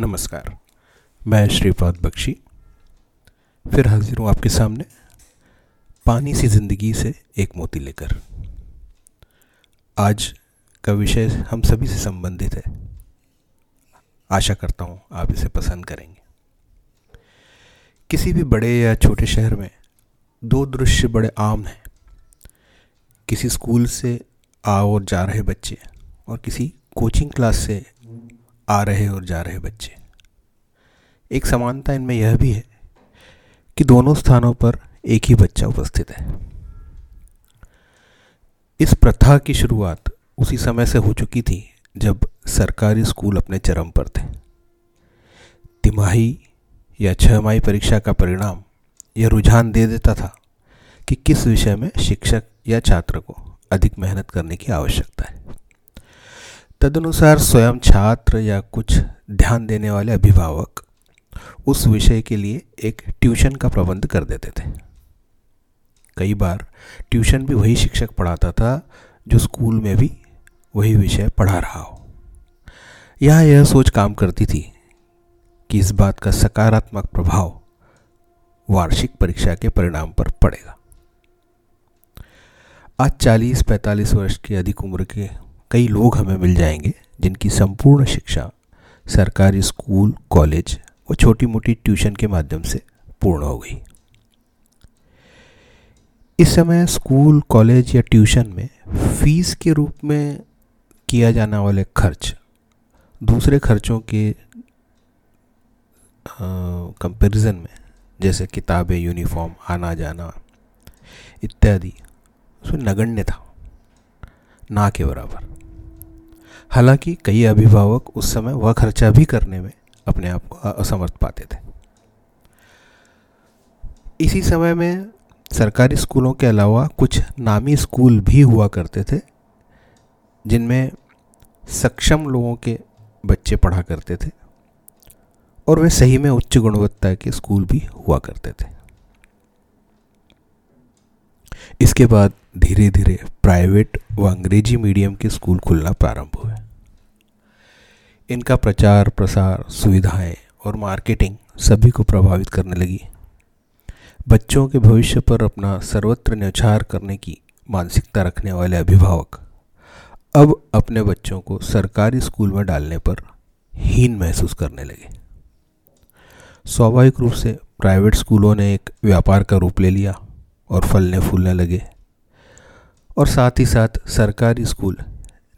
नमस्कार। मैं श्रीपाद बख्शी। फिर हाजिर हूँ आपके सामने पानी सी ज़िंदगी से एक मोती लेकर। आज का विषय हम सभी से संबंधित है। आशा करता हूँ आप इसे पसंद करेंगे। किसी भी बड़े या छोटे शहर में दो दृश्य बड़े आम हैं। किसी स्कूल से आ और जा रहे बच्चे और किसी कोचिंग क्लास से आ रहे और जा रहे बच्चे। एक समानता इनमें यह भी है कि दोनों स्थानों पर एक ही बच्चा उपस्थित है। इस प्रथा की शुरुआत उसी समय से हो चुकी थी जब सरकारी स्कूल अपने चरम पर थे। तिमाही या छह माही परीक्षा का परिणाम यह रुझान दे देता था कि किस विषय में शिक्षक या छात्र को अधिक मेहनत करने की आवश्यकता है। तदनुसार स्वयं छात्र या कुछ ध्यान देने वाले अभिभावक उस विषय के लिए एक ट्यूशन का प्रबंध कर देते थे। कई बार ट्यूशन भी वही शिक्षक पढ़ाता था, जो स्कूल में भी वही विषय पढ़ा रहा हो। यहाँ यह सोच काम करती थी कि इस बात का सकारात्मक प्रभाव वार्षिक परीक्षा के परिणाम पर पड़ेगा। आज 40-45 वर्ष की अधिक उम्र के कई लोग हमें मिल जाएँगे जिनकी संपूर्ण शिक्षा सरकारी स्कूल, कॉलेज व छोटी मोटी ट्यूशन के माध्यम से पूर्ण हो गई। इस समय स्कूल, कॉलेज या ट्यूशन में फ़ीस के रूप में किया जाने वाले खर्च दूसरे खर्चों के कंपैरिजन में, जैसे किताबें यूनिफॉर्म आना जाना इत्यादि, उसमें नगण्य था। ना के बराबर। हालाँकि कई अभिभावक उस समय वह खर्चा भी करने में अपने आप को असमर्थ पाते थे। इसी समय में सरकारी स्कूलों के अलावा कुछ नामी स्कूल भी हुआ करते थे, जिनमें सक्षम लोगों के बच्चे पढ़ा करते थे और वे सही में उच्च गुणवत्ता के स्कूल भी हुआ करते थे। इसके बाद धीरे धीरे प्राइवेट व अंग्रेज़ी मीडियम के स्कूल खुलना प्रारंभ हुए। इनका प्रचार, प्रसार, सुविधाएँ और मार्केटिंग सभी को प्रभावित करने लगी। बच्चों के भविष्य पर अपना सर्वत्र न्यौछार करने की मानसिकता रखने वाले अभिभावक अब अपने बच्चों को सरकारी स्कूल में डालने पर हीन महसूस करने लगे। स्वाभाविक रूप से प्राइवेट स्कूलों ने एक व्यापार का रूप ले लिया और फलने फूलने लगे और साथ ही साथ सरकारी स्कूल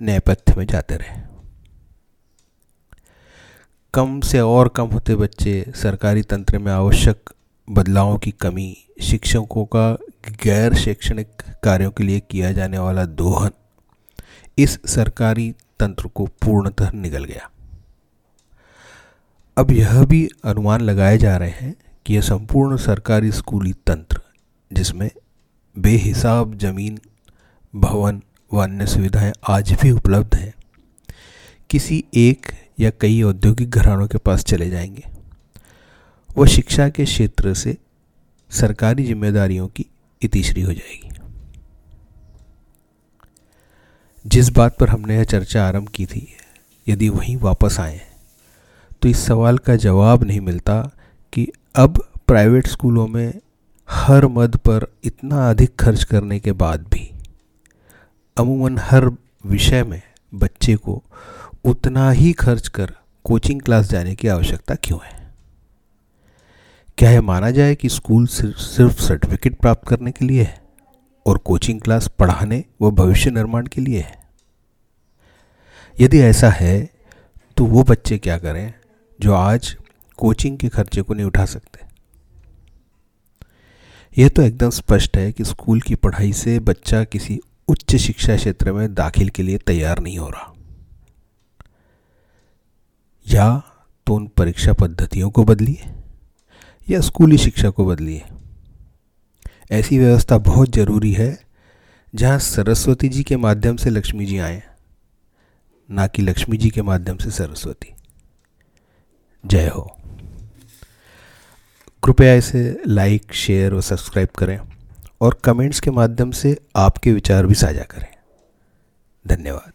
नेपथ्य में जाते रहे। कम से और कम होते बच्चे सरकारी तंत्र में आवश्यक बदलावों की कमी, शिक्षकों का गैर शैक्षणिक कार्यों के लिए किया जाने वाला दोहन, इस सरकारी तंत्र को पूर्णतः निगल गया। अब यह भी अनुमान लगाए जा रहे हैं कि यह संपूर्ण सरकारी स्कूली तंत्र, जिसमें बेहिसाब ज़मीन, भवन व अन्य सुविधाएँ आज भी उपलब्ध हैं, किसी एक या कई औद्योगिक घरानों के पास चले जाएँगे। वह शिक्षा के क्षेत्र से सरकारी जिम्मेदारियों की इतिश्री हो जाएगी। जिस बात पर हमने यह चर्चा आरंभ की थी, यदि वहीं वापस आए तो इस सवाल का जवाब नहीं मिलता कि अब प्राइवेट स्कूलों में हर मद पर इतना अधिक खर्च करने के बाद भी, अमूमन हर विषय में बच्चे को उतना ही खर्च कर कोचिंग क्लास जाने की आवश्यकता क्यों है? क्या यह माना जाए कि स्कूल सिर्फ़ सर्टिफिकेट प्राप्त करने के लिए है और कोचिंग क्लास पढ़ाने व भविष्य निर्माण के लिए है? यदि ऐसा है तो वो बच्चे क्या करें जो आज कोचिंग के खर्चे को नहीं उठा सकते? यह तो एकदम स्पष्ट है कि स्कूल की पढ़ाई से बच्चा किसी उच्च शिक्षा क्षेत्र में दाखिल के लिए तैयार नहीं हो रहा। या तो उन परीक्षा पद्धतियों को बदलिए, या स्कूली शिक्षा को बदलिए। ऐसी व्यवस्था बहुत ज़रूरी है, जहाँ सरस्वती जी के माध्यम से लक्ष्मी जी आए, ना कि लक्ष्मी जी के माध्यम से सरस्वती। जय हो। कृपया इसे लाइक, शेयर और सब्सक्राइब करें और कमेंट्स के माध्यम से आपके विचार भी साझा करें। धन्यवाद।